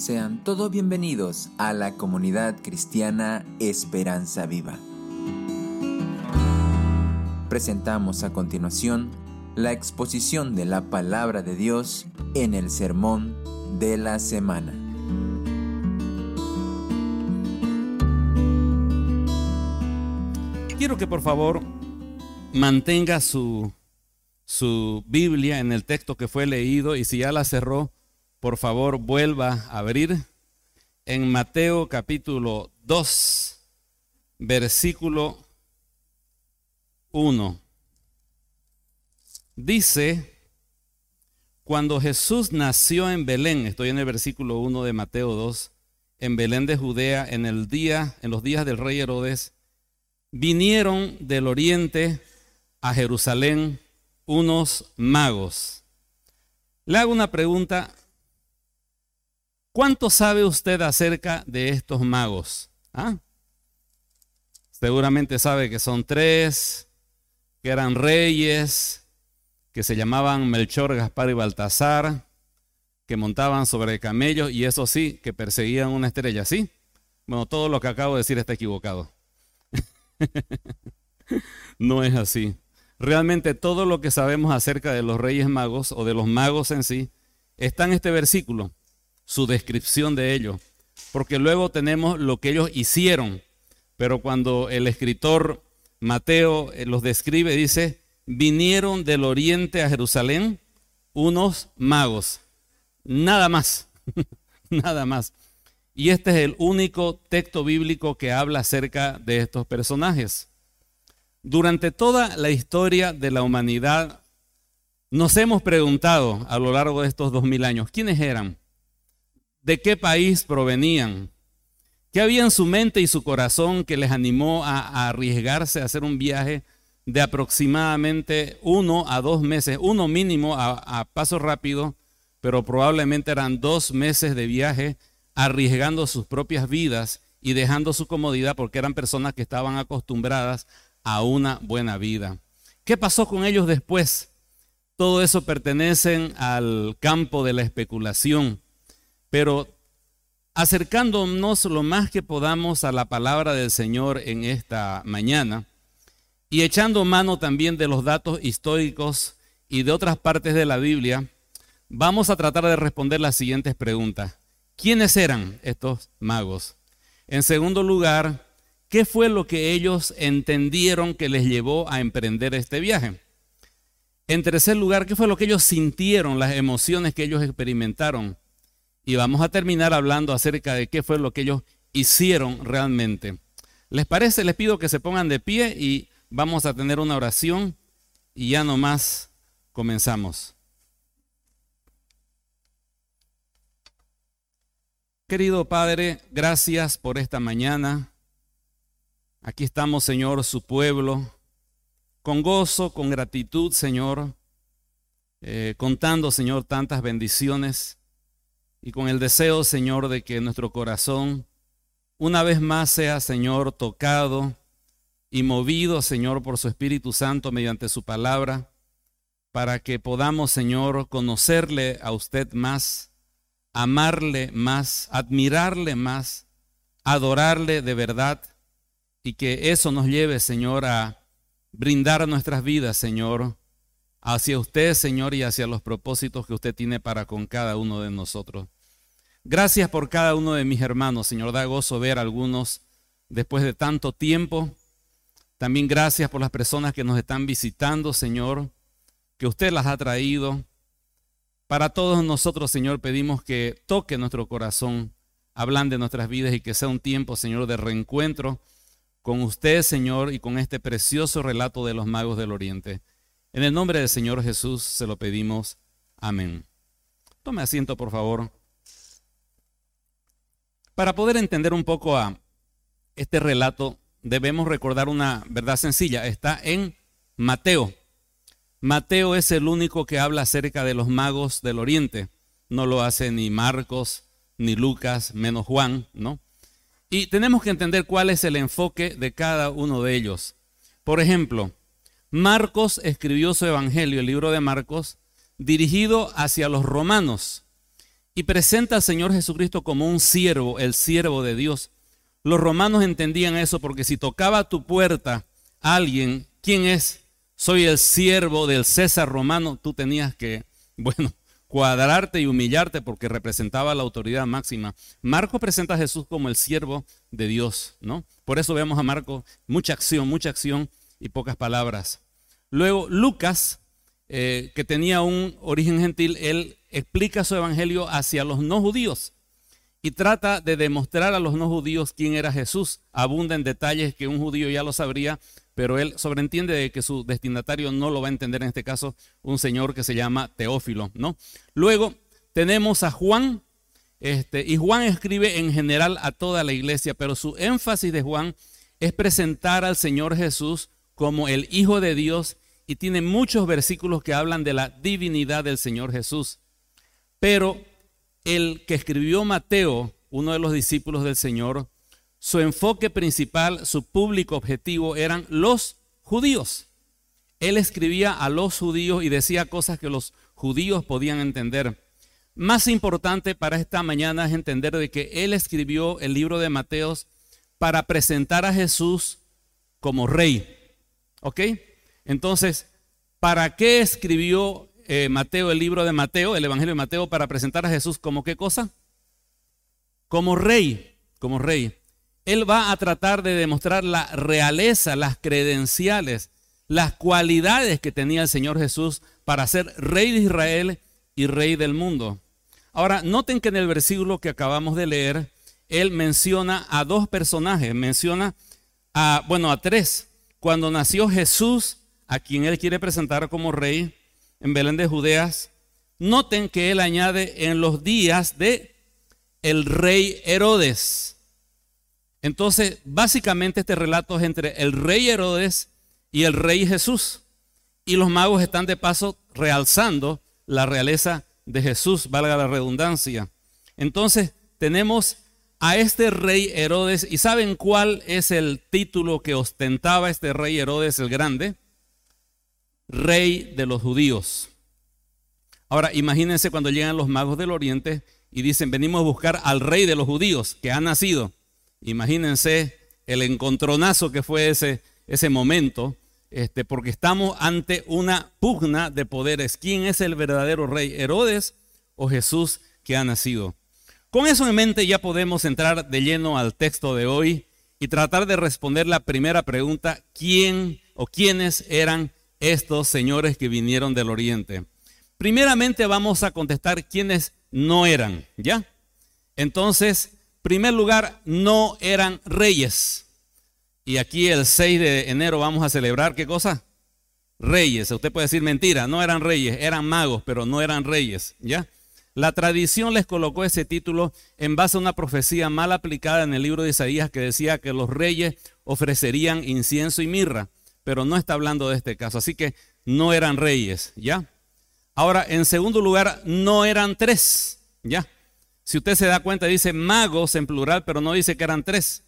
Sean todos bienvenidos a la comunidad cristiana Esperanza Viva. Presentamos a continuación la exposición de la palabra de Dios en el sermón de la semana. Quiero que por favor mantenga su, su Biblia en el texto que fue leído y si ya la cerró, por favor vuelva a abrir en Mateo capítulo 2, versículo 1. Dice, cuando Jesús nació en Belén, estoy en el versículo 1 de Mateo 2, en Belén de Judea, en el día, en los días del rey Herodes, vinieron del oriente a Jerusalén unos magos. Le hago una pregunta, ¿Cuánto sabe usted acerca de estos magos? ¿Ah? Seguramente sabe que son tres, que eran reyes, que se llamaban Melchor, Gaspar y Baltasar, que montaban sobre camellos y eso sí, que perseguían una estrella, ¿sí? Bueno, todo lo que acabo de decir está equivocado. no es así. Realmente todo lo que sabemos acerca de los reyes magos o de los magos en sí está en este versículo su descripción de ellos, porque luego tenemos lo que ellos hicieron, pero cuando el escritor Mateo eh, los describe, dice, vinieron del oriente a Jerusalén unos magos, nada más, nada más. Y este es el único texto bíblico que habla acerca de estos personajes. Durante toda la historia de la humanidad, nos hemos preguntado a lo largo de estos dos mil años, ¿quiénes eran? De qué país provenían, qué había en su mente y su corazón que les animó a, arriesgarse a hacer un viaje de aproximadamente uno a dos meses, uno mínimo a, a paso rápido, pero probablemente eran dos meses de viaje arriesgando sus propias vidas y dejando su comodidad porque eran personas que estaban acostumbradas a una buena vida. ¿Qué pasó con ellos después? Todo eso pertenecen al campo de la especulación. Pero acercándonos lo más que podamos a la palabra del Señor en esta mañana y echando mano también de los datos históricos y de otras partes de la Biblia, vamos a tratar de responder las siguientes preguntas. ¿Quiénes eran estos magos? En segundo lugar, ¿qué fue lo que ellos entendieron que les llevó a emprender este viaje? En tercer lugar, ¿qué fue lo que ellos sintieron, las emociones que ellos experimentaron? Y vamos a terminar hablando acerca de qué fue lo que ellos hicieron realmente. ¿Les parece? Les pido que se pongan de pie y vamos a tener una oración y ya nomás comenzamos. Querido Padre, gracias por esta mañana. Aquí estamos, Señor, su pueblo, con gozo, con gratitud, Señor, eh, contando, Señor, tantas bendiciones y con el deseo, Señor, de que nuestro corazón una vez más sea, Señor, tocado y movido, Señor, por su Espíritu Santo mediante su palabra, para que podamos, Señor, conocerle a usted más, amarle más, admirarle más, adorarle de verdad, y que eso nos lleve, Señor, a brindar nuestras vidas, Señor, hacia usted, Señor, y hacia los propósitos que usted tiene para con cada uno de nosotros. Gracias por cada uno de mis hermanos, Señor. Da gozo ver a algunos después de tanto tiempo. También gracias por las personas que nos están visitando, Señor, que usted las ha traído. Para todos nosotros, Señor, pedimos que toque nuestro corazón, hablan de nuestras vidas y que sea un tiempo, Señor, de reencuentro con usted, Señor, y con este precioso relato de los magos del Oriente. En el nombre del Señor Jesús se lo pedimos. Amén. Tome asiento, por favor. Para poder entender un poco a este relato, debemos recordar una verdad sencilla. Está en Mateo. Mateo es el único que habla acerca de los magos del Oriente. No lo hace ni Marcos, ni Lucas, menos Juan, ¿no? Y tenemos que entender cuál es el enfoque de cada uno de ellos. Por ejemplo, Marcos escribió su evangelio, el libro de Marcos, dirigido hacia los romanos. y presenta al Señor Jesucristo como un siervo, el siervo de Dios. Los romanos entendían eso porque si tocaba tu puerta alguien, ¿quién es? Soy el siervo del César romano, tú tenías que, bueno, cuadrarte y humillarte porque representaba la autoridad máxima. Marco presenta a Jesús como el siervo de Dios, ¿no? Por eso vemos a Marco mucha acción, mucha acción y pocas palabras. Luego Lucas, eh, que tenía un origen gentil, él explica su evangelio hacia los no judíos y trata de demostrar a los no judíos quién era Jesús. Abunda en detalles que un judío ya lo sabría, pero él sobreentiende que su destinatario no lo va a entender en este caso, un señor que se llama Teófilo, ¿no? Luego tenemos a Juan, este, y Juan escribe en general a toda la iglesia, pero su énfasis de Juan es presentar al Señor Jesús como el Hijo de Dios y tiene muchos versículos que hablan de la divinidad del Señor Jesús. Pero el que escribió Mateo, uno de los discípulos del Señor, su enfoque principal, su público objetivo eran los judíos. Él escribía a los judíos y decía cosas que los judíos podían entender. Más importante para esta mañana es entender de que él escribió el libro de Mateos para presentar a Jesús como rey. ¿Ok? Entonces, ¿para qué escribió eh, Mateo, el libro de Mateo, el Evangelio de Mateo, para presentar a Jesús como qué cosa? Como rey, como rey. Él va a tratar de demostrar la realeza, las credenciales, las cualidades que tenía el Señor Jesús para ser rey de Israel y rey del mundo. Ahora, noten que en el versículo que acabamos de leer, él menciona a dos personajes, menciona a, bueno, a tres. Cuando nació Jesús, a quien él quiere presentar como rey, en Belén de Judeas, noten que él añade en los días de el rey Herodes. Entonces, básicamente este relato es entre el rey Herodes y el rey Jesús. Y los magos están de paso realzando la realeza de Jesús, valga la redundancia. Entonces, tenemos a este rey Herodes, ¿y saben cuál es el título que ostentaba este rey Herodes el Grande? rey de los judíos. Ahora, imagínense cuando llegan los magos del oriente y dicen, venimos a buscar al rey de los judíos que ha nacido. Imagínense el encontronazo que fue ese, ese momento, este, porque estamos ante una pugna de poderes. ¿Quién es el verdadero rey? ¿Herodes o Jesús que ha nacido? Con eso en mente ya podemos entrar de lleno al texto de hoy y tratar de responder la primera pregunta, ¿quién o quiénes eran estos señores que vinieron del oriente. Primeramente vamos a contestar quiénes no eran, ¿ya? Entonces, primer lugar, no eran reyes. Y aquí el 6 de enero vamos a celebrar, ¿qué cosa? Reyes. Usted puede decir mentira, no eran reyes, eran magos, pero no eran reyes, ¿ya? La tradición les colocó ese título en base a una profecía mal aplicada en el libro de Isaías que decía que los reyes ofrecerían incienso y mirra pero no está hablando de este caso. Así que no eran reyes, ¿ya? Ahora, en segundo lugar, no eran tres, ¿ya? Si usted se da cuenta, dice magos en plural, pero no dice que eran tres.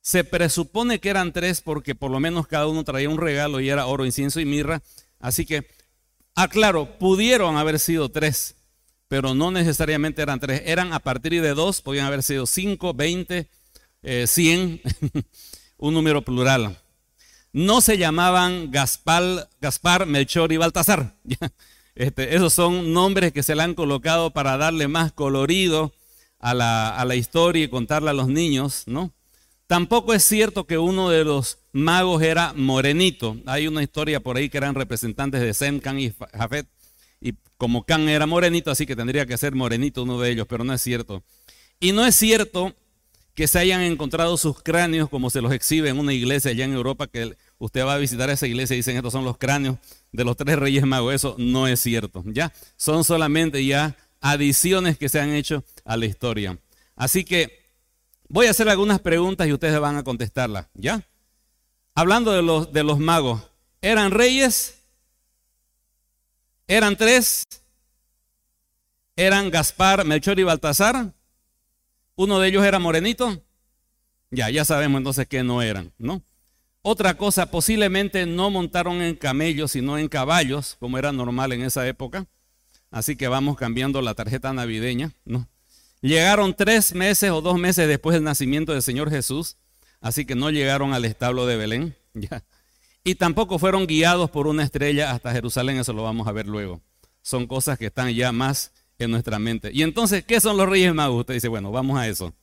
Se presupone que eran tres porque por lo menos cada uno traía un regalo y era oro, incienso y mirra. Así que, aclaro, pudieron haber sido tres, pero no necesariamente eran tres. Eran a partir de dos, podían haber sido cinco, veinte, eh, cien, un número plural no se llamaban Gaspar, Gaspar Melchor y Baltasar. Este, esos son nombres que se le han colocado para darle más colorido a la, a la historia y contarla a los niños, ¿no? Tampoco es cierto que uno de los magos era morenito. Hay una historia por ahí que eran representantes de Sem, Can y Jafet. Y como Can era morenito, así que tendría que ser morenito uno de ellos, pero no es cierto. Y no es cierto que se hayan encontrado sus cráneos como se los exhibe en una iglesia allá en Europa, que usted va a visitar esa iglesia y dicen estos son los cráneos de los tres reyes magos. Eso no es cierto, ¿ya? Son solamente ya adiciones que se han hecho a la historia. Así que voy a hacer algunas preguntas y ustedes van a contestarlas, ¿ya? Hablando de los, de los magos, ¿eran reyes? ¿Eran tres? ¿Eran Gaspar, Melchor y Baltasar? Uno de ellos era morenito. Ya, ya sabemos entonces que no eran, ¿no? Otra cosa, posiblemente no montaron en camellos, sino en caballos, como era normal en esa época. así que vamos cambiando la tarjeta navideña, ¿no? Llegaron tres meses o dos meses después del nacimiento del Señor Jesús, así que no llegaron al establo de Belén, ya. Y tampoco fueron guiados por una estrella hasta Jerusalén, eso lo vamos a ver luego. Son cosas que están ya más en nuestra mente. Y entonces, ¿qué son los Reyes Magos? Usted dice, bueno, vamos a eso,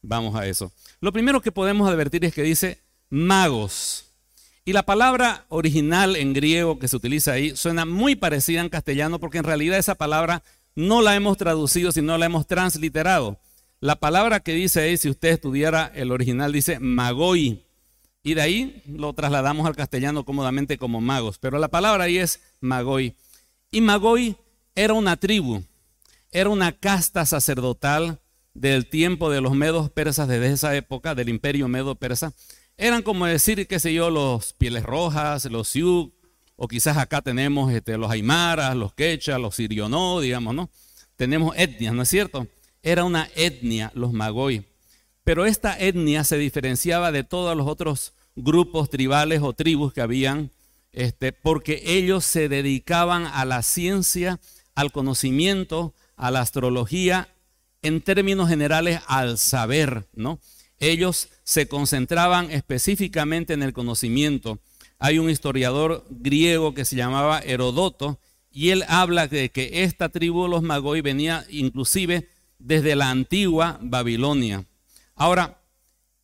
vamos a eso. Lo primero que podemos advertir es que dice magos. Y la palabra original en griego que se utiliza ahí suena muy parecida en castellano porque en realidad esa palabra no la hemos traducido, sino la hemos transliterado. La palabra que dice ahí, si usted estudiara el original, dice magoi. Y de ahí lo trasladamos al castellano cómodamente como magos. Pero la palabra ahí es magoi. Y magoi era una tribu, era una casta sacerdotal del tiempo de los medos persas desde esa época, del imperio medo persa eran como decir, qué sé yo, los pieles rojas, los sioux, o quizás acá tenemos este, los aymaras, los quechas, los sirionó, digamos, ¿no? Tenemos etnias, ¿no es cierto? Era una etnia, los magoi. Pero esta etnia se diferenciaba de todos los otros grupos tribales o tribus que habían, este, porque ellos se dedicaban a la ciencia, al conocimiento, a la astrología, en términos generales al saber, ¿no? ellos se concentraban específicamente en el conocimiento. Hay un historiador griego que se llamaba Herodoto y él habla de que esta tribu de los Magoi venía inclusive desde la antigua Babilonia. Ahora,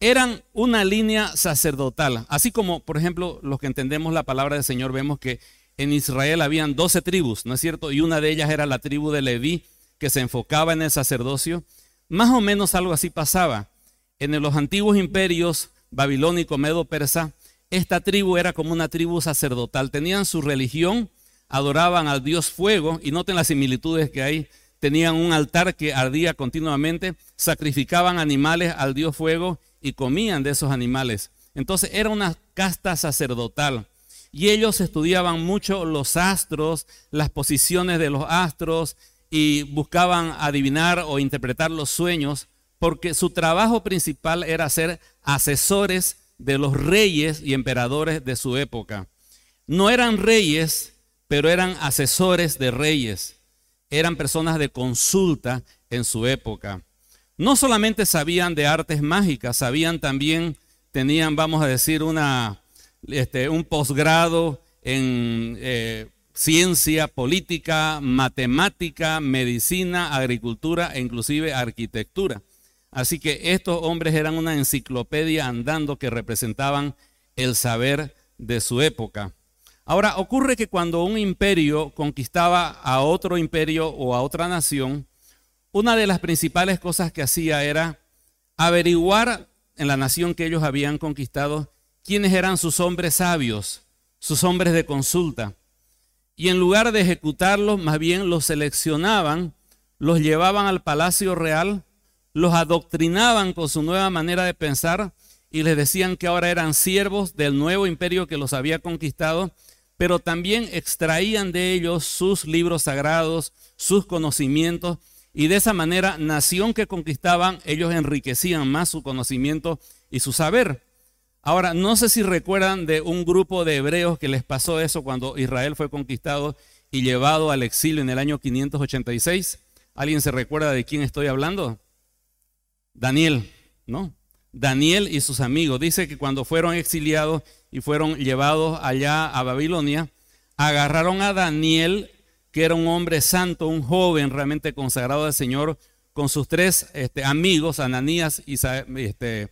eran una línea sacerdotal, así como, por ejemplo, los que entendemos la palabra del Señor, vemos que en Israel habían 12 tribus, ¿no es cierto? Y una de ellas era la tribu de Leví, que se enfocaba en el sacerdocio. Más o menos algo así pasaba. En los antiguos imperios babilónico, medo, persa, esta tribu era como una tribu sacerdotal. Tenían su religión, adoraban al dios fuego, y noten las similitudes que hay. Tenían un altar que ardía continuamente, sacrificaban animales al dios fuego y comían de esos animales. Entonces era una casta sacerdotal. Y ellos estudiaban mucho los astros, las posiciones de los astros, y buscaban adivinar o interpretar los sueños porque su trabajo principal era ser asesores de los reyes y emperadores de su época. No eran reyes, pero eran asesores de reyes. Eran personas de consulta en su época. No solamente sabían de artes mágicas, sabían también, tenían, vamos a decir, una, este, un posgrado en eh, ciencia, política, matemática, medicina, agricultura e inclusive arquitectura. Así que estos hombres eran una enciclopedia andando que representaban el saber de su época. Ahora, ocurre que cuando un imperio conquistaba a otro imperio o a otra nación, una de las principales cosas que hacía era averiguar en la nación que ellos habían conquistado quiénes eran sus hombres sabios, sus hombres de consulta. Y en lugar de ejecutarlos, más bien los seleccionaban, los llevaban al palacio real los adoctrinaban con su nueva manera de pensar y les decían que ahora eran siervos del nuevo imperio que los había conquistado, pero también extraían de ellos sus libros sagrados, sus conocimientos, y de esa manera, nación que conquistaban, ellos enriquecían más su conocimiento y su saber. Ahora, no sé si recuerdan de un grupo de hebreos que les pasó eso cuando Israel fue conquistado y llevado al exilio en el año 586. ¿Alguien se recuerda de quién estoy hablando? Daniel, ¿no? Daniel y sus amigos. Dice que cuando fueron exiliados y fueron llevados allá a Babilonia, agarraron a Daniel, que era un hombre santo, un joven realmente consagrado al Señor, con sus tres este, amigos, Ananías, este,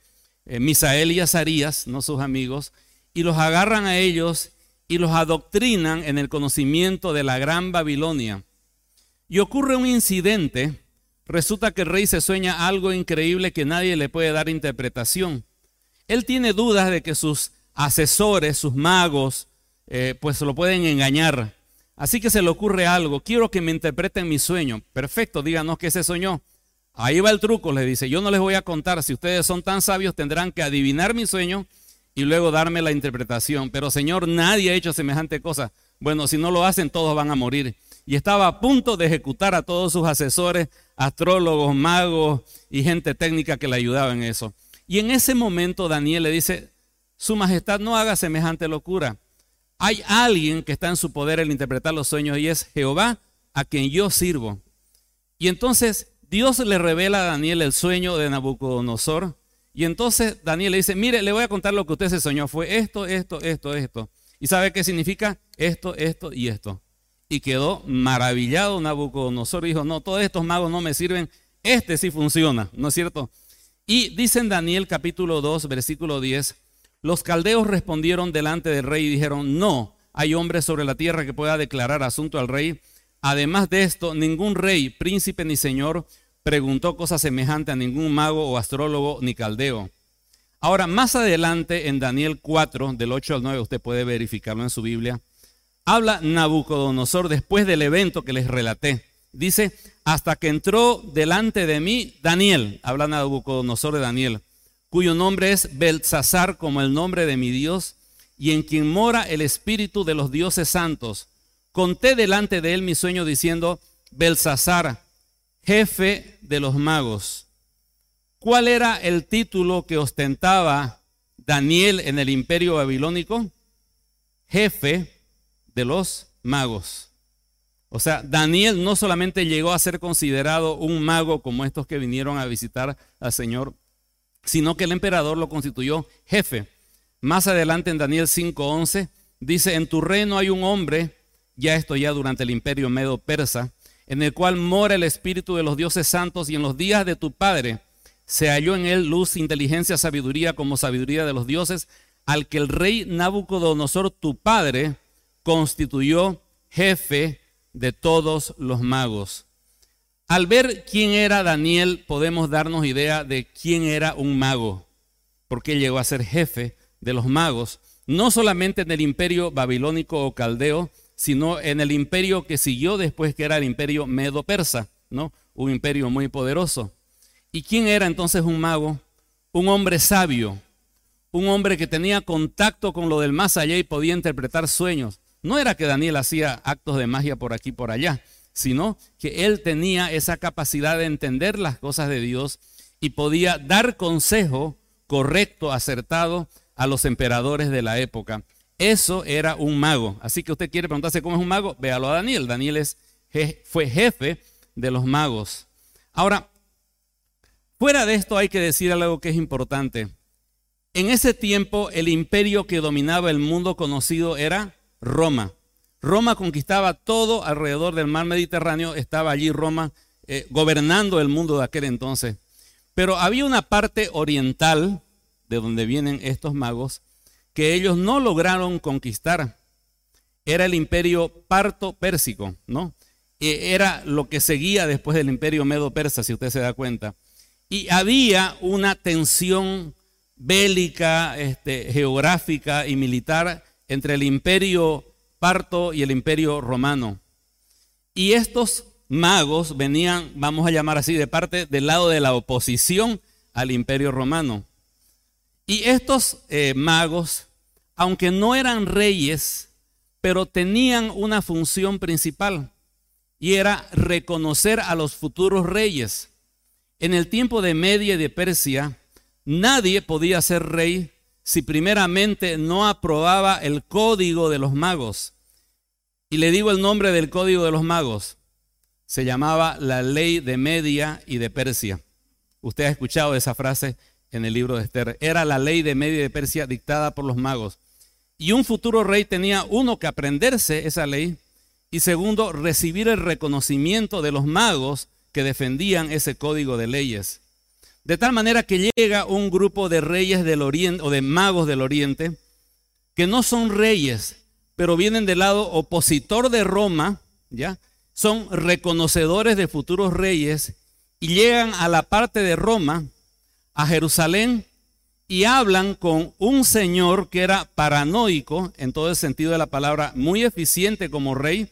eh, Misael y Azarías, no sus amigos, y los agarran a ellos y los adoctrinan en el conocimiento de la gran Babilonia. Y ocurre un incidente Resulta que el rey se sueña algo increíble que nadie le puede dar interpretación. Él tiene dudas de que sus asesores, sus magos, eh, pues lo pueden engañar. Así que se le ocurre algo. Quiero que me interpreten mi sueño. Perfecto, díganos qué se soñó. Ahí va el truco, le dice. Yo no les voy a contar. Si ustedes son tan sabios, tendrán que adivinar mi sueño y luego darme la interpretación. Pero Señor, nadie ha hecho semejante cosa. Bueno, si no lo hacen, todos van a morir y estaba a punto de ejecutar a todos sus asesores, astrólogos, magos y gente técnica que le ayudaba en eso. Y en ese momento Daniel le dice, Su Majestad no haga semejante locura. Hay alguien que está en su poder el interpretar los sueños y es Jehová a quien yo sirvo. Y entonces Dios le revela a Daniel el sueño de Nabucodonosor. Y entonces Daniel le dice, mire, le voy a contar lo que usted se soñó. Fue esto, esto, esto, esto. ¿Y sabe qué significa? Esto, esto y esto. Y quedó maravillado Nabucodonosor. Dijo, no, todos estos magos no me sirven. Este sí funciona, ¿no es cierto? Y dice en Daniel capítulo 2, versículo 10, los caldeos respondieron delante del rey y dijeron, no, hay hombre sobre la tierra que pueda declarar asunto al rey. Además de esto, ningún rey, príncipe ni señor preguntó cosa semejante a ningún mago o astrólogo ni caldeo. Ahora, más adelante en Daniel 4, del 8 al 9, usted puede verificarlo en su Biblia, habla Nabucodonosor después del evento que les relaté. Dice, hasta que entró delante de mí Daniel, habla Nabucodonosor de Daniel, cuyo nombre es Belsasar como el nombre de mi Dios, y en quien mora el espíritu de los dioses santos. Conté delante de él mi sueño diciendo, Belsasar, jefe de los magos. ¿Cuál era el título que ostentaba Daniel en el imperio babilónico? Jefe de los magos. O sea, Daniel no solamente llegó a ser considerado un mago como estos que vinieron a visitar al Señor, sino que el emperador lo constituyó jefe. Más adelante en Daniel 5:11 dice, en tu reino hay un hombre, ya esto ya durante el imperio medo persa, en el cual mora el espíritu de los dioses santos y en los días de tu padre se halló en él luz, inteligencia, sabiduría como sabiduría de los dioses, al que el rey Nabucodonosor, tu padre, constituyó jefe de todos los magos. Al ver quién era Daniel, podemos darnos idea de quién era un mago, porque llegó a ser jefe de los magos, no solamente en el imperio babilónico o caldeo, sino en el imperio que siguió después, que era el imperio medo-persa, ¿no? Un imperio muy poderoso. ¿Y quién era entonces un mago? Un hombre sabio, un hombre que tenía contacto con lo del más allá y podía interpretar sueños. No era que Daniel hacía actos de magia por aquí y por allá, sino que él tenía esa capacidad de entender las cosas de Dios y podía dar consejo correcto, acertado a los emperadores de la época. Eso era un mago. Así que usted quiere preguntarse cómo es un mago, véalo a Daniel. Daniel es, fue jefe de los magos. Ahora, Fuera de esto hay que decir algo que es importante. En ese tiempo el imperio que dominaba el mundo conocido era Roma. Roma conquistaba todo alrededor del mar Mediterráneo, estaba allí Roma eh, gobernando el mundo de aquel entonces. Pero había una parte oriental, de donde vienen estos magos, que ellos no lograron conquistar. Era el imperio parto-pérsico, ¿no? E, era lo que seguía después del imperio medo-persa, si usted se da cuenta. Y había una tensión bélica, este, geográfica y militar entre el imperio parto y el imperio romano. Y estos magos venían, vamos a llamar así, de parte del lado de la oposición al imperio romano. Y estos eh, magos, aunque no eran reyes, pero tenían una función principal y era reconocer a los futuros reyes. En el tiempo de Media y de Persia, nadie podía ser rey si primeramente no aprobaba el código de los magos. Y le digo el nombre del código de los magos. Se llamaba la ley de Media y de Persia. Usted ha escuchado esa frase en el libro de Esther. Era la ley de Media y de Persia dictada por los magos. Y un futuro rey tenía, uno, que aprenderse esa ley y segundo, recibir el reconocimiento de los magos que defendían ese código de leyes. De tal manera que llega un grupo de reyes del oriente o de magos del oriente que no son reyes, pero vienen del lado opositor de Roma, ¿ya? Son reconocedores de futuros reyes y llegan a la parte de Roma, a Jerusalén, y hablan con un señor que era paranoico, en todo el sentido de la palabra, muy eficiente como rey,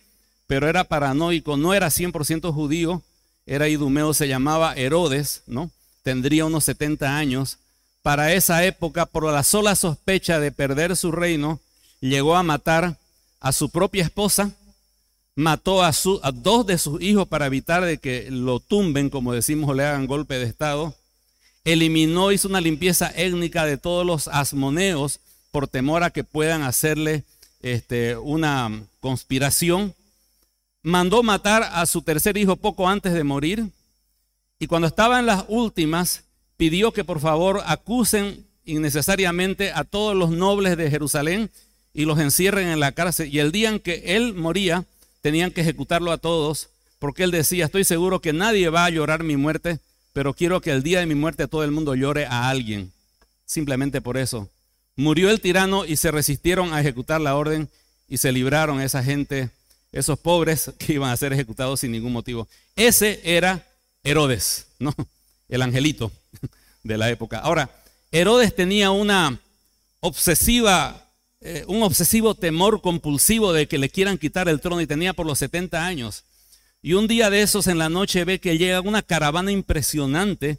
pero era paranoico, no era 100% judío, era idumeo, se llamaba Herodes, ¿no? Tendría unos 70 años. Para esa época, por la sola sospecha de perder su reino, llegó a matar a su propia esposa, mató a, dos de sus hijos para evitar de que lo tumben, como decimos, o le hagan golpe de estado. Eliminó, hizo una limpieza étnica de todos los asmoneos por temor a que puedan hacerle este, una conspiración mandó matar a su tercer hijo poco antes de morir. Y cuando estaba en las últimas, pidió que por favor acusen innecesariamente a todos los nobles de Jerusalén y los encierren en la cárcel. Y el día en que él moría, tenían que ejecutarlo a todos, porque él decía, estoy seguro que nadie va a llorar mi muerte, pero quiero que el día de mi muerte todo el mundo llore a alguien. Simplemente por eso. Murió el tirano y se resistieron a ejecutar la orden y se libraron esa gente, esos pobres que iban a ser ejecutados sin ningún motivo. Ese era Herodes, ¿no? El angelito de la época. Ahora, Herodes tenía una obsesiva, eh, un obsesivo temor compulsivo de que le quieran quitar el trono y tenía por los 70 años. Y un día de esos en la noche ve que llega una caravana impresionante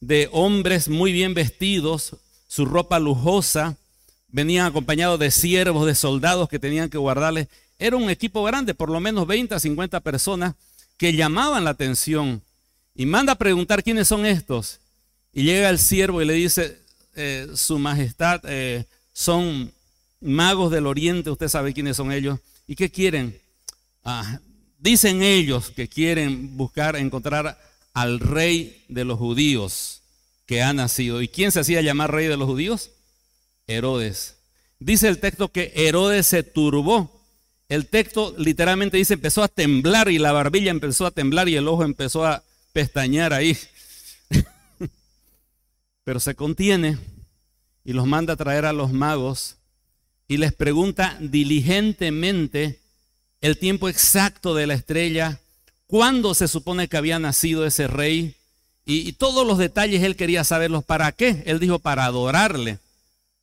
de hombres muy bien vestidos, su ropa lujosa, venían acompañados de siervos, de soldados que tenían que guardarles. Era un equipo grande, por lo menos 20 a 50 personas que llamaban la atención. Y manda a preguntar quiénes son estos. Y llega el siervo y le dice, eh, Su Majestad, eh, son magos del oriente, usted sabe quiénes son ellos. ¿Y qué quieren? Ah, dicen ellos que quieren buscar, encontrar al rey de los judíos que ha nacido. ¿Y quién se hacía llamar rey de los judíos? Herodes. Dice el texto que Herodes se turbó. El texto literalmente dice empezó a temblar y la barbilla empezó a temblar y el ojo empezó a pestañear ahí. Pero se contiene y los manda a traer a los magos y les pregunta diligentemente el tiempo exacto de la estrella, cuándo se supone que había nacido ese rey y, y todos los detalles él quería saberlos. ¿Para qué? Él dijo para adorarle.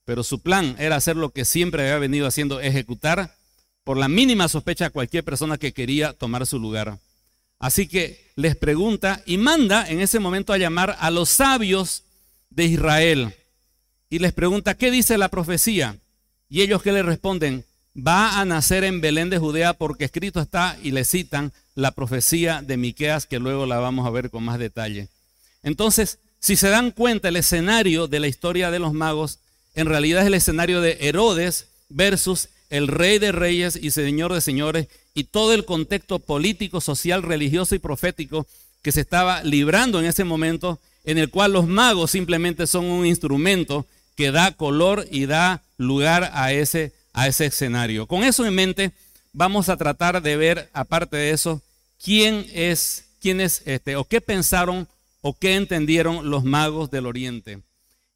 Pero su plan era hacer lo que siempre había venido haciendo, ejecutar por la mínima sospecha a cualquier persona que quería tomar su lugar. Así que les pregunta y manda en ese momento a llamar a los sabios de Israel. Y les pregunta, ¿qué dice la profecía? Y ellos que le responden, va a nacer en Belén de Judea porque escrito está y le citan la profecía de Miqueas que luego la vamos a ver con más detalle. Entonces, si se dan cuenta, el escenario de la historia de los magos en realidad es el escenario de Herodes versus el rey de reyes y señor de señores y todo el contexto político, social, religioso y profético que se estaba librando en ese momento, en el cual los magos simplemente son un instrumento que da color y da lugar a ese, a ese escenario. Con eso en mente, vamos a tratar de ver, aparte de eso, quién es, quién es este, o qué pensaron o qué entendieron los magos del Oriente.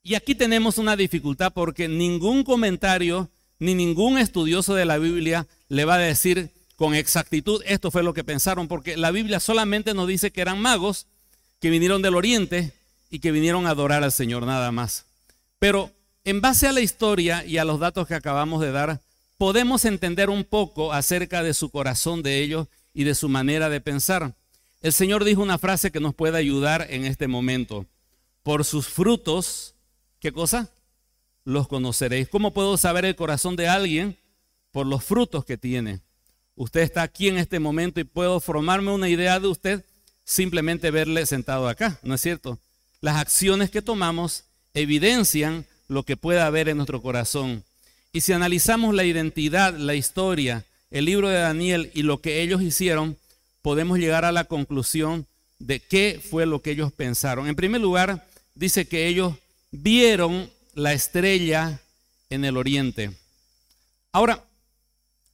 Y aquí tenemos una dificultad porque ningún comentario ni ningún estudioso de la Biblia le va a decir con exactitud esto fue lo que pensaron, porque la Biblia solamente nos dice que eran magos que vinieron del oriente y que vinieron a adorar al Señor nada más. Pero en base a la historia y a los datos que acabamos de dar, podemos entender un poco acerca de su corazón de ellos y de su manera de pensar. El Señor dijo una frase que nos puede ayudar en este momento. Por sus frutos ¿Qué cosa? Los conoceréis. ¿Cómo puedo saber el corazón de alguien? Por los frutos que tiene. Usted está aquí en este momento y puedo formarme una idea de usted simplemente verle sentado acá, ¿no es cierto? Las acciones que tomamos evidencian lo que pueda haber en nuestro corazón. Y si analizamos la identidad, la historia, el libro de Daniel y lo que ellos hicieron, podemos llegar a la conclusión de qué fue lo que ellos pensaron. En primer lugar, dice que ellos vieron la estrella en el oriente. Ahora,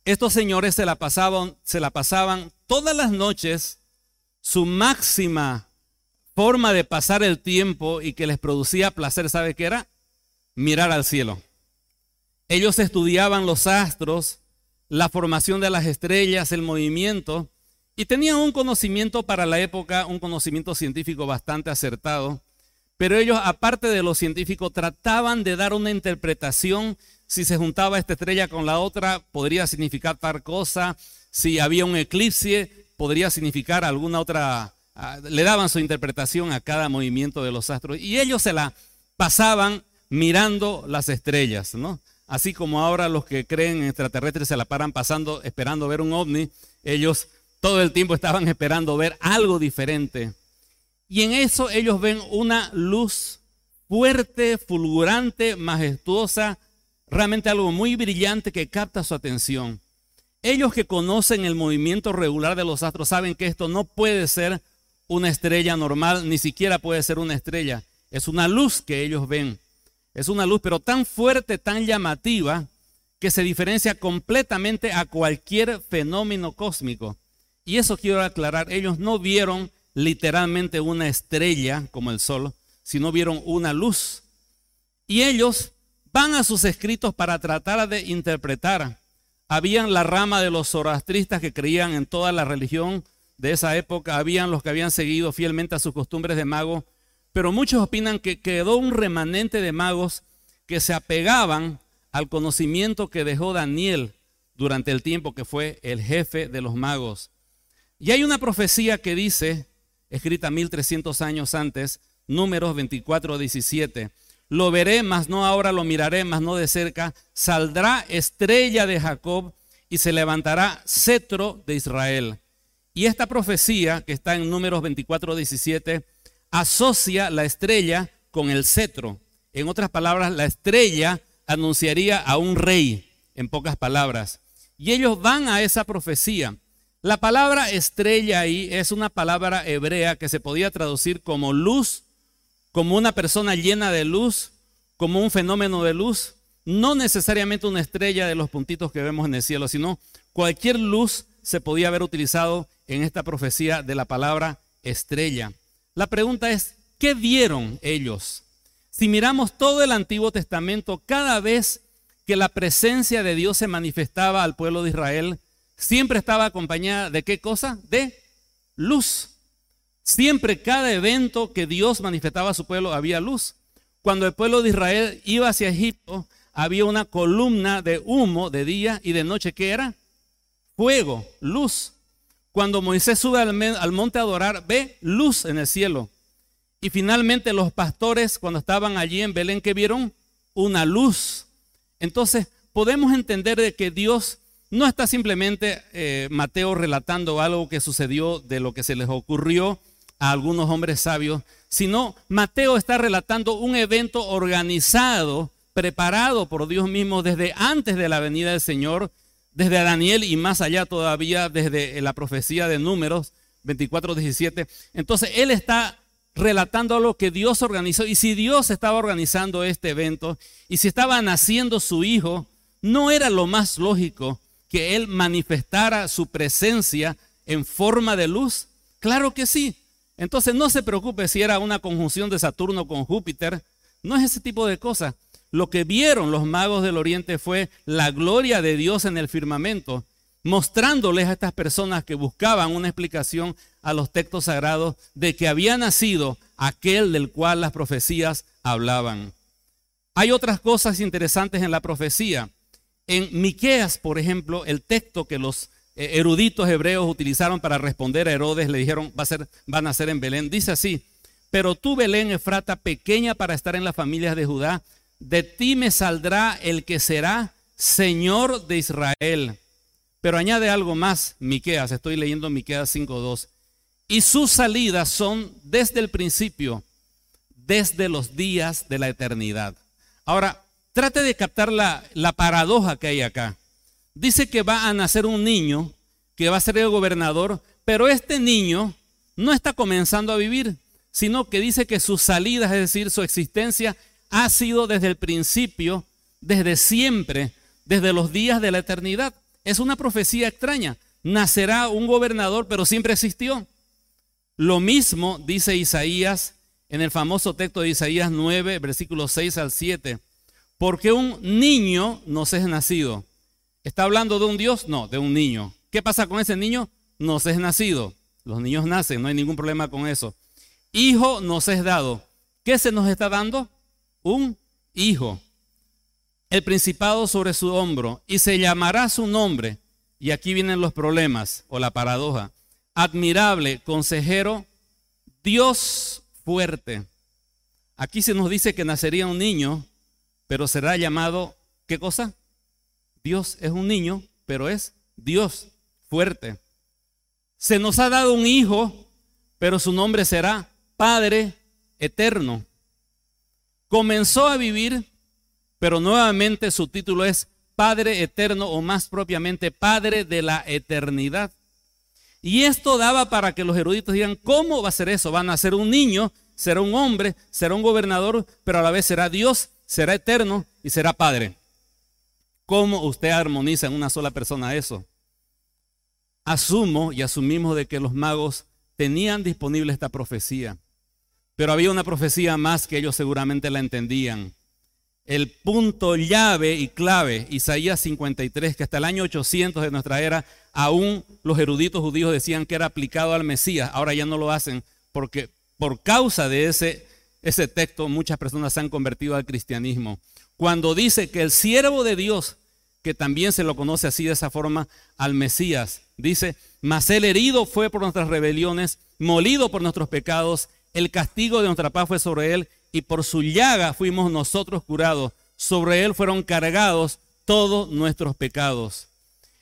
estos señores se la pasaban, se la pasaban todas las noches, su máxima forma de pasar el tiempo y que les producía placer, ¿sabe qué era? Mirar al cielo. Ellos estudiaban los astros, la formación de las estrellas, el movimiento, y tenían un conocimiento para la época, un conocimiento científico bastante acertado. Pero ellos, aparte de los científicos, trataban de dar una interpretación. Si se juntaba esta estrella con la otra, podría significar tal cosa. Si había un eclipse, podría significar alguna otra. Ah, le daban su interpretación a cada movimiento de los astros. Y ellos se la pasaban mirando las estrellas, ¿no? Así como ahora los que creen en extraterrestres se la paran pasando esperando ver un ovni, ellos todo el tiempo estaban esperando ver algo diferente. Y en eso ellos ven una luz fuerte, fulgurante, majestuosa, realmente algo muy brillante que capta su atención. Ellos que conocen el movimiento regular de los astros saben que esto no puede ser una estrella normal, ni siquiera puede ser una estrella. Es una luz que ellos ven. Es una luz, pero tan fuerte, tan llamativa, que se diferencia completamente a cualquier fenómeno cósmico. Y eso quiero aclarar, ellos no vieron literalmente una estrella como el sol, sino vieron una luz. Y ellos van a sus escritos para tratar de interpretar. Habían la rama de los zoroastristas que creían en toda la religión de esa época, habían los que habían seguido fielmente a sus costumbres de mago, pero muchos opinan que quedó un remanente de magos que se apegaban al conocimiento que dejó Daniel durante el tiempo que fue el jefe de los magos. Y hay una profecía que dice, escrita 1300 años antes, números 24, 17, lo veré, mas no ahora lo miraré, mas no de cerca, saldrá estrella de Jacob y se levantará cetro de Israel. Y esta profecía, que está en números 24, 17, asocia la estrella con el cetro. En otras palabras, la estrella anunciaría a un rey, en pocas palabras. Y ellos van a esa profecía. La palabra estrella ahí es una palabra hebrea que se podía traducir como luz, como una persona llena de luz, como un fenómeno de luz. No necesariamente una estrella de los puntitos que vemos en el cielo, sino cualquier luz se podía haber utilizado en esta profecía de la palabra estrella. La pregunta es, ¿qué vieron ellos? Si miramos todo el Antiguo Testamento, cada vez que la presencia de Dios se manifestaba al pueblo de Israel, siempre estaba acompañada de qué cosa? De luz. Siempre cada evento que Dios manifestaba a su pueblo había luz. Cuando el pueblo de Israel iba hacia Egipto, había una columna de humo de día y de noche que era fuego, luz. Cuando Moisés sube al, monte a adorar, ve luz en el cielo. Y finalmente los pastores, cuando estaban allí en Belén, que vieron una luz. Entonces, podemos entender de que Dios no está simplemente eh, Mateo relatando algo que sucedió de lo que se les ocurrió a algunos hombres sabios, sino Mateo está relatando un evento organizado, preparado por Dios mismo desde antes de la venida del Señor, desde Daniel y más allá todavía desde la profecía de números 24, 17. Entonces, él está relatando lo que Dios organizó. Y si Dios estaba organizando este evento y si estaba naciendo su hijo, no era lo más lógico que Él manifestara su presencia en forma de luz. Claro que sí. Entonces no se preocupe si era una conjunción de Saturno con Júpiter. No es ese tipo de cosas. Lo que vieron los magos del Oriente fue la gloria de Dios en el firmamento mostrándoles a estas personas que buscaban una explicación a los textos sagrados de que había nacido aquel del cual las profecías hablaban. Hay otras cosas interesantes en la profecía. En Miqueas, por ejemplo, el texto que los eh, eruditos hebreos utilizaron para responder a Herodes, le dijeron, va a ser, van a ser en Belén. Dice así, pero tú, Belén, Efrata, pequeña para estar en las familias de Judá, de ti me saldrá el que será Señor de Israel pero añade algo más, Miqueas, estoy leyendo Miqueas 5:2. Y sus salidas son desde el principio, desde los días de la eternidad. Ahora, trate de captar la, la paradoja que hay acá. Dice que va a nacer un niño que va a ser el gobernador, pero este niño no está comenzando a vivir, sino que dice que sus salidas, es decir, su existencia, ha sido desde el principio, desde siempre, desde los días de la eternidad. Es una profecía extraña. Nacerá un gobernador, pero siempre existió. Lo mismo dice Isaías en el famoso texto de Isaías 9, versículos 6 al 7. Porque un niño nos es nacido. ¿Está hablando de un Dios? No, de un niño. ¿Qué pasa con ese niño? Nos es nacido. Los niños nacen, no hay ningún problema con eso. Hijo nos es dado. ¿Qué se nos está dando? Un hijo el principado sobre su hombro y se llamará su nombre. Y aquí vienen los problemas o la paradoja. Admirable, consejero, Dios fuerte. Aquí se nos dice que nacería un niño, pero será llamado, ¿qué cosa? Dios es un niño, pero es Dios fuerte. Se nos ha dado un hijo, pero su nombre será Padre eterno. Comenzó a vivir pero nuevamente su título es Padre eterno o más propiamente Padre de la eternidad. Y esto daba para que los eruditos digan, ¿cómo va a ser eso? Van a ser un niño, será un hombre, será un gobernador, pero a la vez será Dios, será eterno y será Padre. ¿Cómo usted armoniza en una sola persona eso? Asumo y asumimos de que los magos tenían disponible esta profecía, pero había una profecía más que ellos seguramente la entendían. El punto llave y clave, Isaías 53, que hasta el año 800 de nuestra era, aún los eruditos judíos decían que era aplicado al Mesías, ahora ya no lo hacen porque por causa de ese, ese texto muchas personas se han convertido al cristianismo. Cuando dice que el siervo de Dios, que también se lo conoce así de esa forma al Mesías, dice, mas el herido fue por nuestras rebeliones, molido por nuestros pecados, el castigo de nuestra paz fue sobre él y por su llaga fuimos nosotros curados. Sobre él fueron cargados todos nuestros pecados.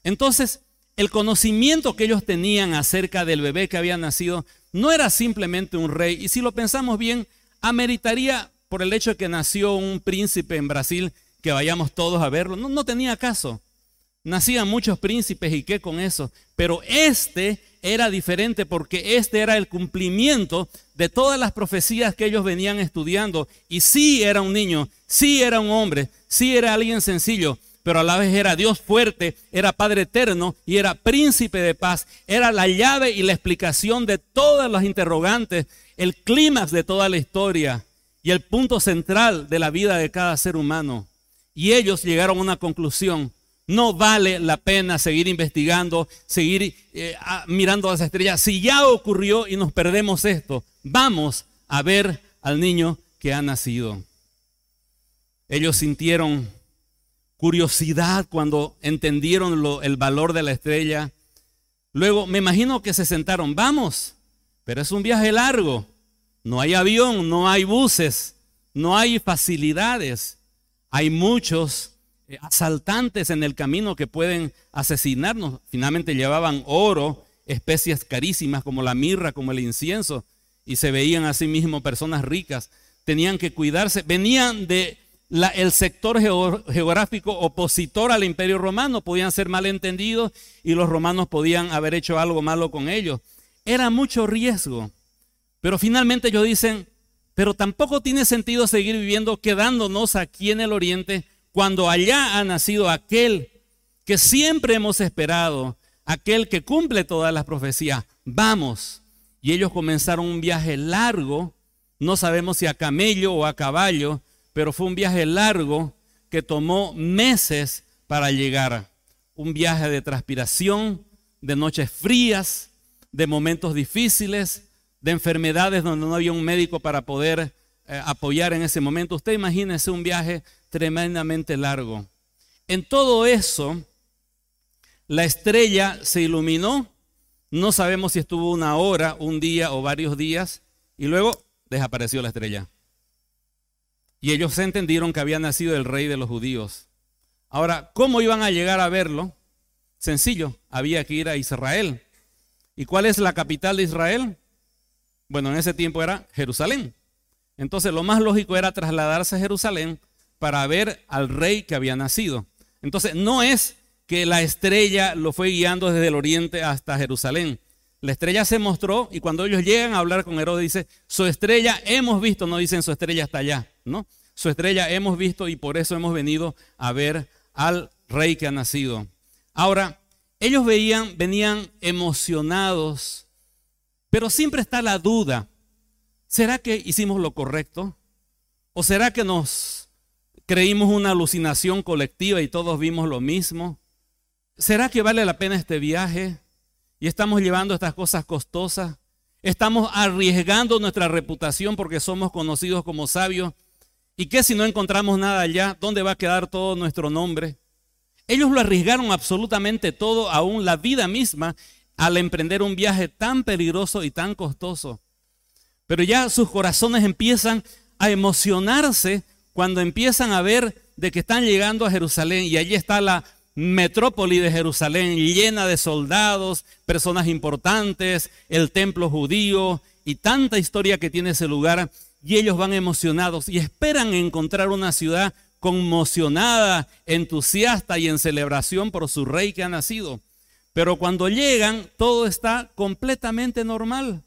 Entonces, el conocimiento que ellos tenían acerca del bebé que había nacido no era simplemente un rey. Y si lo pensamos bien, ameritaría por el hecho de que nació un príncipe en Brasil que vayamos todos a verlo. No, tenía caso. Nacían muchos príncipes y qué con eso. Pero este era diferente porque este era el cumplimiento de todas las profecías que ellos venían estudiando. Y sí era un niño, sí era un hombre, sí era alguien sencillo, pero a la vez era Dios fuerte, era Padre eterno y era príncipe de paz. Era la llave y la explicación de todas las interrogantes, el clímax de toda la historia y el punto central de la vida de cada ser humano. Y ellos llegaron a una conclusión. No vale la pena seguir investigando, seguir eh, mirando a las estrellas. Si ya ocurrió y nos perdemos esto, vamos a ver al niño que ha nacido. Ellos sintieron curiosidad cuando entendieron el valor de la estrella. Luego me imagino que se sentaron, vamos, pero es un viaje largo. No hay avión, no hay buses, no hay facilidades. Hay muchos eh, asaltantes en el camino que pueden asesinarnos. Finalmente llevaban oro, especias carísimas como la mirra, como el incienso, y se veían a sí mismos personas ricas. Tenían que cuidarse. Venían de sector geográfico opositor al imperio romano, podían ser malentendidos y los romanos podían haber hecho algo malo con ellos. Era mucho riesgo. Pero finalmente ellos dicen, pero tampoco tiene sentido seguir viviendo quedándonos aquí en el oriente cuando allá ha nacido aquel que siempre hemos esperado, aquel que cumple todas las profecías. Vamos. Y ellos comenzaron un viaje largo, no sabemos si a camello o a caballo, pero fue un viaje largo que tomó meses para llegar. Un viaje de transpiración, de noches frías, de momentos difíciles, de enfermedades donde no había un médico para poder eh, apoyar en ese momento. Usted imagínese un viaje tremendamente largo. En todo eso, la estrella se iluminó. No sabemos si estuvo una hora, un día o varios días. Y luego desapareció la estrella. Y ellos entendieron que había nacido el rey de los judíos. Ahora, ¿cómo iban a llegar a verlo? Sencillo, había que ir a Israel. ¿Y cuál es la capital de Israel? Bueno, en ese tiempo era Jerusalén. Entonces lo más lógico era trasladarse a Jerusalén para ver al rey que había nacido. Entonces no es que la estrella lo fue guiando desde el oriente hasta Jerusalén. La estrella se mostró y cuando ellos llegan a hablar con Herodes dice, su estrella hemos visto, no dicen su estrella está allá. ¿no? Su estrella hemos visto y por eso hemos venido a ver al rey que ha nacido. Ahora, ellos veían, venían emocionados, pero siempre está la duda. ¿Será que hicimos lo correcto? ¿O será que nos creímos una alucinación colectiva y todos vimos lo mismo? ¿Será que vale la pena este viaje? Y estamos llevando estas cosas costosas. Estamos arriesgando nuestra reputación porque somos conocidos como sabios ¿Y qué si no encontramos nada allá? ¿Dónde va a quedar todo nuestro nombre? Ellos lo arriesgaron absolutamente todo, aún la vida misma, al emprender un viaje tan peligroso y tan costoso. Pero ya sus corazones empiezan a emocionarse cuando empiezan a ver de que están llegando a Jerusalén y allí está la metrópoli de Jerusalén llena de soldados, personas importantes, el templo judío y tanta historia que tiene ese lugar y ellos van emocionados y esperan encontrar una ciudad conmocionada, entusiasta y en celebración por su rey que ha nacido. Pero cuando llegan, todo está completamente normal.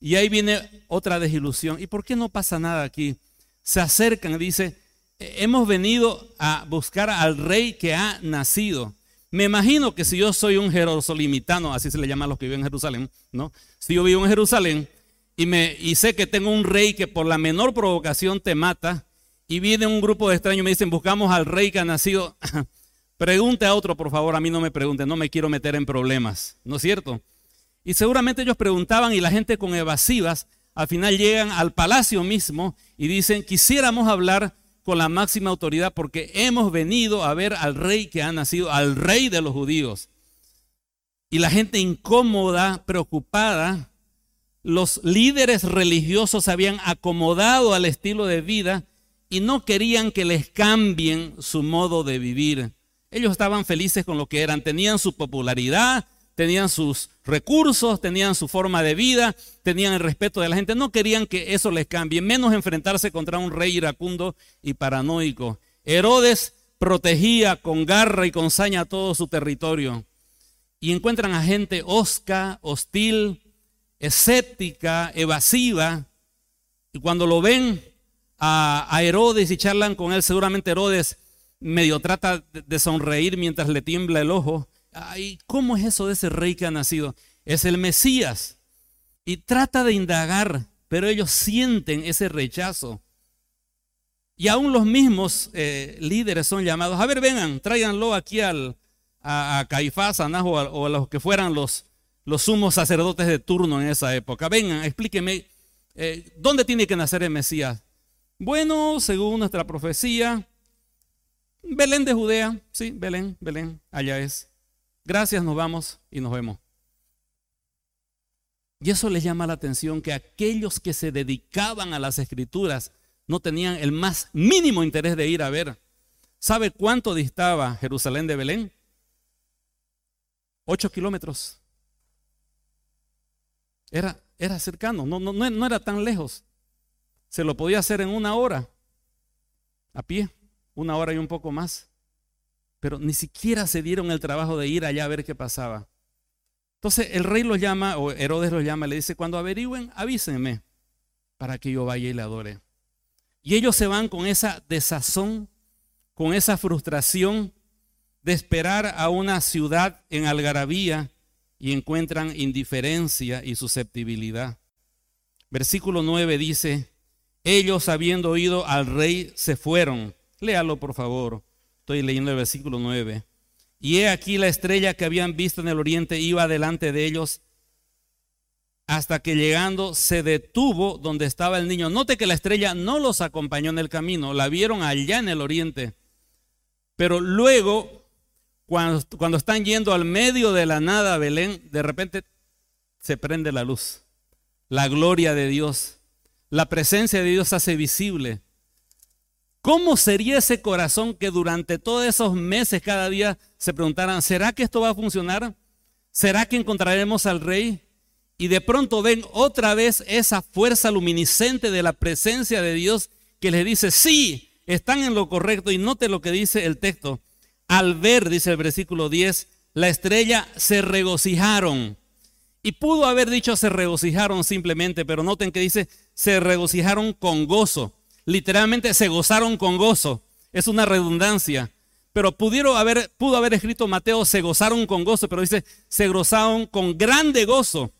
Y ahí viene otra desilusión. ¿Y por qué no pasa nada aquí? Se acercan dice, hemos venido a buscar al rey que ha nacido. Me imagino que si yo soy un jerosolimitano, así se le llama a los que viven en Jerusalén, ¿no? Si yo vivo en Jerusalén y, me, y sé que tengo un rey que por la menor provocación te mata, y viene un grupo de extraños y me dicen, buscamos al rey que ha nacido. Pregunte a otro, por favor, a mí no me pregunte, no me quiero meter en problemas, ¿no es cierto? Y seguramente ellos preguntaban y la gente con evasivas al final llegan al palacio mismo y dicen, quisiéramos hablar con la máxima autoridad porque hemos venido a ver al rey que ha nacido, al rey de los judíos. Y la gente incómoda, preocupada, los líderes religiosos habían acomodado al estilo de vida y no querían que les cambien su modo de vivir. Ellos estaban felices con lo que eran, tenían su popularidad, tenían sus recursos, tenían su forma de vida, tenían el respeto de la gente, no querían que eso les cambie, menos enfrentarse contra un rey iracundo y paranoico. Herodes protegía con garra y con saña todo su territorio. Y encuentran a gente osca, hostil, escéptica, evasiva. Y cuando lo ven a, Herodes y charlan con él, seguramente Herodes medio trata de sonreír mientras le tiembla el ojo. Ay, ¿cómo es eso de ese rey que ha nacido? Es el Mesías. Y trata de indagar, pero ellos sienten ese rechazo. Y aún los mismos eh, líderes son llamados, a ver, vengan, tráiganlo aquí al, a, Caifás, a Najo o a los que fueran los, los sumos sacerdotes de turno en esa época. Vengan, explíqueme, eh, ¿dónde tiene que nacer el Mesías? Bueno, según nuestra profecía, Belén de Judea, sí, Belén, Belén, allá es. Gracias, nos vamos y nos vemos. Y eso les llama la atención que aquellos que se dedicaban a las escrituras no tenían el más mínimo interés de ir a ver. ¿Sabe cuánto distaba Jerusalén de Belén? Ocho kilómetros. Era, era cercano, no, no, no era tan lejos. Se lo podía hacer en una hora, a pie una hora y un poco más. Pero ni siquiera se dieron el trabajo de ir allá a ver qué pasaba. Entonces el rey los llama, o Herodes los llama, le dice, cuando averigüen, avísenme para que yo vaya y le adore. Y ellos se van con esa desazón, con esa frustración de esperar a una ciudad en algarabía y encuentran indiferencia y susceptibilidad. Versículo 9 dice, ellos habiendo oído al rey se fueron Léalo, por favor. Estoy leyendo el versículo 9. Y he aquí la estrella que habían visto en el oriente iba delante de ellos hasta que llegando se detuvo donde estaba el niño. Note que la estrella no los acompañó en el camino, la vieron allá en el oriente. Pero luego, cuando, cuando están yendo al medio de la nada, Belén, de repente se prende la luz. La gloria de Dios, la presencia de Dios hace visible. ¿Cómo sería ese corazón que durante todos esos meses cada día se preguntaran, ¿será que esto va a funcionar? ¿Será que encontraremos al rey? Y de pronto ven otra vez esa fuerza luminiscente de la presencia de Dios que les dice, sí, están en lo correcto. Y note lo que dice el texto. Al ver, dice el versículo 10, la estrella se regocijaron. Y pudo haber dicho se regocijaron simplemente, pero noten que dice se regocijaron con gozo literalmente se gozaron con gozo. Es una redundancia. Pero pudo haber escrito Mateo, se gozaron con gozo, pero dice, se gozaron con grande gozo.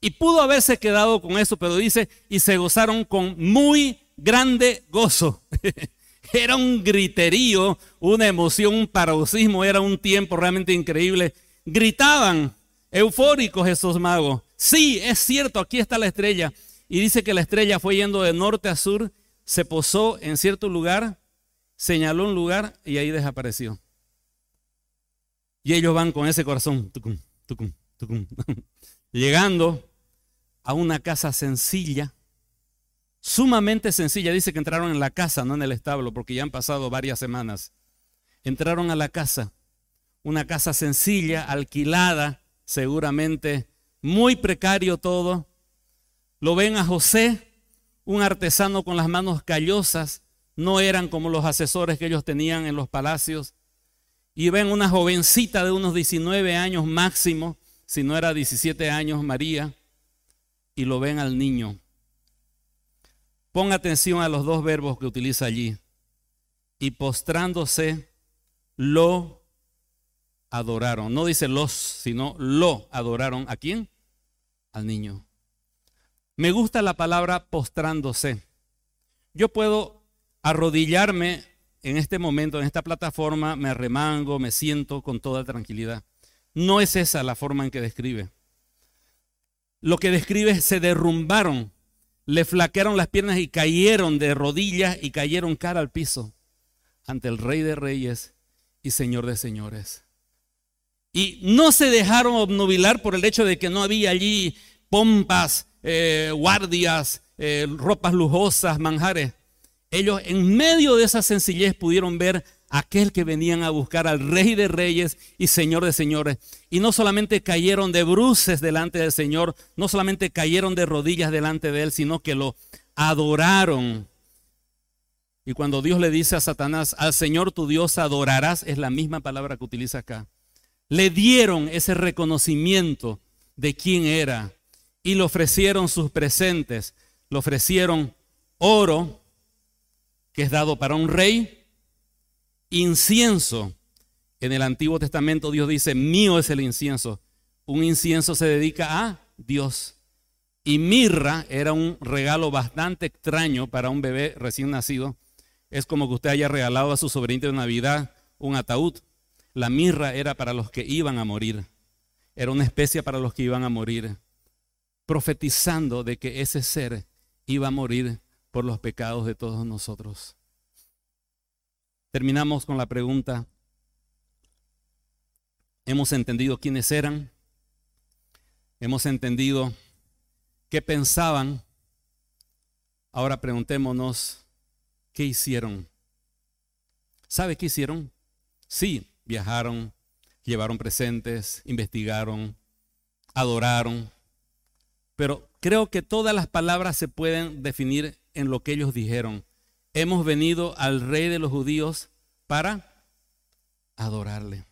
Y pudo haberse quedado con eso, pero dice, y se gozaron con muy grande gozo. era un griterío, una emoción, un paroxismo, era un tiempo realmente increíble. Gritaban, eufóricos esos magos. Sí, es cierto, aquí está la estrella. Y dice que la estrella fue yendo de norte a sur se posó en cierto lugar, señaló un lugar y ahí desapareció. Y ellos van con ese corazón, llegando a una casa sencilla, sumamente sencilla. Dice que entraron en la casa, no en el establo, porque ya han pasado varias semanas. Entraron a la casa, una casa sencilla, alquilada, seguramente, muy precario todo. Lo ven a José un artesano con las manos callosas, no eran como los asesores que ellos tenían en los palacios. Y ven una jovencita de unos 19 años máximo, si no era 17 años, María, y lo ven al niño. Pon atención a los dos verbos que utiliza allí. Y postrándose, lo adoraron. No dice los, sino lo adoraron. ¿A quién? Al niño. Me gusta la palabra postrándose. Yo puedo arrodillarme en este momento, en esta plataforma, me remango, me siento con toda tranquilidad. No es esa la forma en que describe. Lo que describe es se derrumbaron, le flaquearon las piernas y cayeron de rodillas y cayeron cara al piso ante el Rey de Reyes y Señor de Señores. Y no se dejaron obnubilar por el hecho de que no había allí pompas, eh, guardias, eh, ropas lujosas, manjares. Ellos en medio de esa sencillez pudieron ver aquel que venían a buscar al Rey de Reyes y Señor de Señores. Y no solamente cayeron de bruces delante del Señor, no solamente cayeron de rodillas delante de Él, sino que lo adoraron. Y cuando Dios le dice a Satanás, al Señor tu Dios adorarás, es la misma palabra que utiliza acá. Le dieron ese reconocimiento de quién era y le ofrecieron sus presentes. Le ofrecieron oro, que es dado para un rey, incienso. En el Antiguo Testamento Dios dice, mío es el incienso. Un incienso se dedica a Dios. Y mirra era un regalo bastante extraño para un bebé recién nacido. Es como que usted haya regalado a su sobrinito de Navidad un ataúd. La mirra era para los que iban a morir. Era una especie para los que iban a morir. Profetizando de que ese ser iba a morir por los pecados de todos nosotros. Terminamos con la pregunta, ¿hemos entendido quiénes eran? ¿Hemos entendido qué pensaban? Ahora preguntémonos, ¿qué hicieron? ¿Sabe qué hicieron? Sí, viajaron, llevaron presentes, investigaron, adoraron, pero creo que todas las palabras se pueden definir en lo que ellos dijeron. Hemos venido al rey de los judíos para adorarle.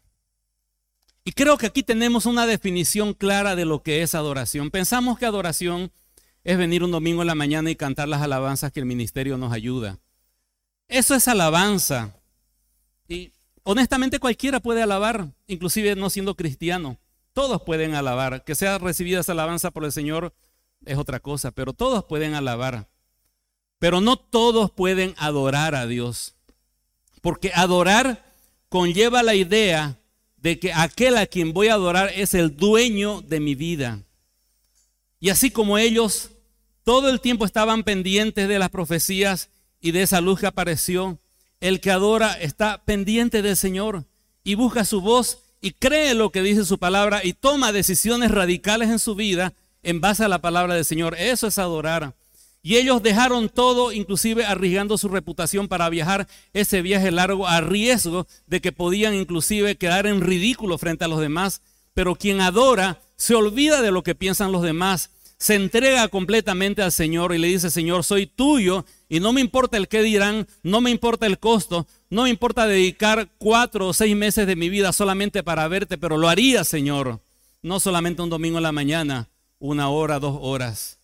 Y creo que aquí tenemos una definición clara de lo que es adoración. Pensamos que adoración es venir un domingo en la mañana y cantar las alabanzas que el ministerio nos ayuda. Eso es alabanza. Y honestamente cualquiera puede alabar, inclusive no siendo cristiano. Todos pueden alabar. Que sea recibida esa alabanza por el Señor es otra cosa, pero todos pueden alabar. Pero no todos pueden adorar a Dios. Porque adorar conlleva la idea de que aquel a quien voy a adorar es el dueño de mi vida. Y así como ellos todo el tiempo estaban pendientes de las profecías y de esa luz que apareció, el que adora está pendiente del Señor y busca su voz y cree lo que dice su palabra y toma decisiones radicales en su vida en base a la palabra del Señor. Eso es adorar. Y ellos dejaron todo, inclusive arriesgando su reputación para viajar ese viaje largo a riesgo de que podían inclusive quedar en ridículo frente a los demás. Pero quien adora se olvida de lo que piensan los demás, se entrega completamente al Señor y le dice, Señor, soy tuyo y no me importa el qué dirán, no me importa el costo, no me importa dedicar cuatro o seis meses de mi vida solamente para verte, pero lo haría, Señor. No solamente un domingo en la mañana, una hora, dos horas.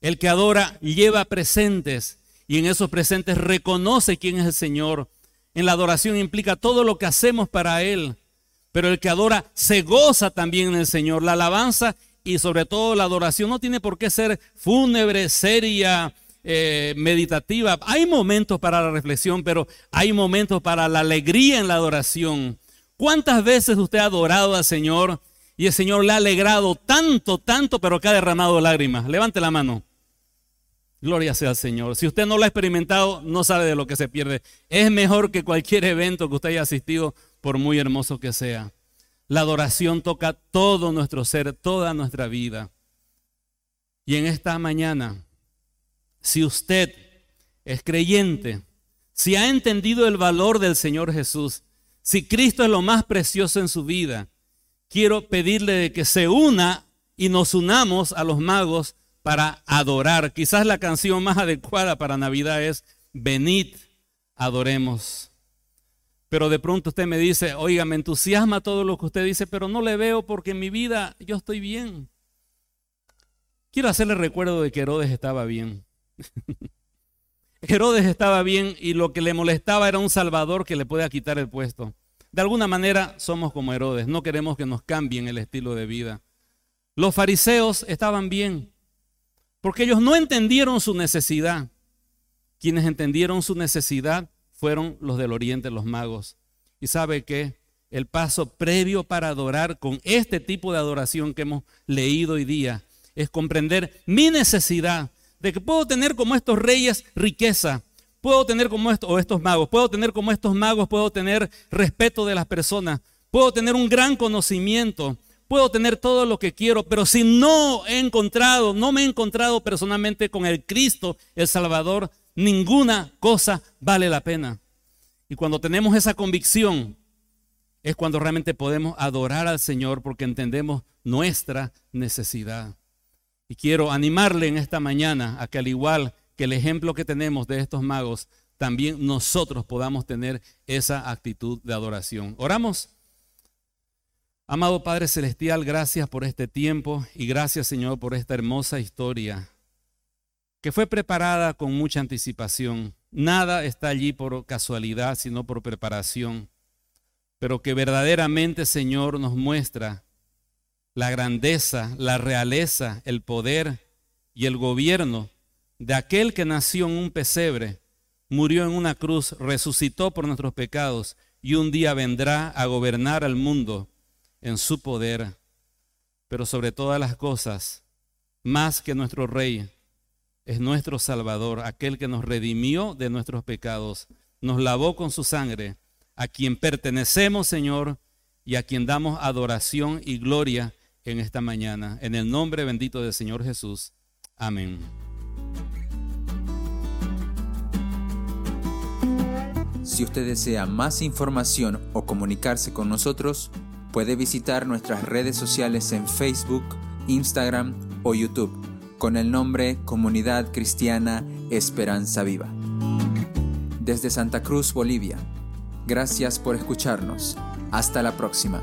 El que adora lleva presentes y en esos presentes reconoce quién es el Señor. En la adoración implica todo lo que hacemos para Él. Pero el que adora se goza también en el Señor. La alabanza y sobre todo la adoración no tiene por qué ser fúnebre, seria, eh, meditativa. Hay momentos para la reflexión, pero hay momentos para la alegría en la adoración. ¿Cuántas veces usted ha adorado al Señor y el Señor le ha alegrado tanto, tanto, pero que ha derramado lágrimas? Levante la mano. Gloria sea al Señor. Si usted no lo ha experimentado, no sabe de lo que se pierde. Es mejor que cualquier evento que usted haya asistido, por muy hermoso que sea. La adoración toca todo nuestro ser, toda nuestra vida. Y en esta mañana, si usted es creyente, si ha entendido el valor del Señor Jesús, si Cristo es lo más precioso en su vida, quiero pedirle que se una y nos unamos a los magos para adorar. Quizás la canción más adecuada para Navidad es Venid, adoremos. Pero de pronto usted me dice, oiga, me entusiasma todo lo que usted dice, pero no le veo porque en mi vida yo estoy bien. Quiero hacerle recuerdo de que Herodes estaba bien. Herodes estaba bien y lo que le molestaba era un Salvador que le pueda quitar el puesto. De alguna manera somos como Herodes, no queremos que nos cambien el estilo de vida. Los fariseos estaban bien, porque ellos no entendieron su necesidad. Quienes entendieron su necesidad fueron los del oriente, los magos. Y sabe que el paso previo para adorar con este tipo de adoración que hemos leído hoy día es comprender mi necesidad de que puedo tener como estos reyes riqueza, puedo tener como estos, estos magos, puedo tener como estos magos, puedo tener respeto de las personas, puedo tener un gran conocimiento, puedo tener todo lo que quiero, pero si no he encontrado, no me he encontrado personalmente con el Cristo, el Salvador, ninguna cosa vale la pena. Y cuando tenemos esa convicción, es cuando realmente podemos adorar al Señor porque entendemos nuestra necesidad. Y quiero animarle en esta mañana a que al igual que el ejemplo que tenemos de estos magos, también nosotros podamos tener esa actitud de adoración. Oramos. Amado Padre Celestial, gracias por este tiempo y gracias Señor por esta hermosa historia que fue preparada con mucha anticipación. Nada está allí por casualidad, sino por preparación, pero que verdaderamente Señor nos muestra la grandeza, la realeza, el poder y el gobierno de aquel que nació en un pesebre, murió en una cruz, resucitó por nuestros pecados y un día vendrá a gobernar al mundo en su poder. Pero sobre todas las cosas, más que nuestro Rey, es nuestro Salvador, aquel que nos redimió de nuestros pecados, nos lavó con su sangre, a quien pertenecemos, Señor, y a quien damos adoración y gloria en esta mañana. En el nombre bendito del Señor Jesús. Amén. Si usted desea más información o comunicarse con nosotros, puede visitar nuestras redes sociales en Facebook, Instagram o YouTube con el nombre Comunidad Cristiana Esperanza Viva. Desde Santa Cruz, Bolivia. Gracias por escucharnos. Hasta la próxima.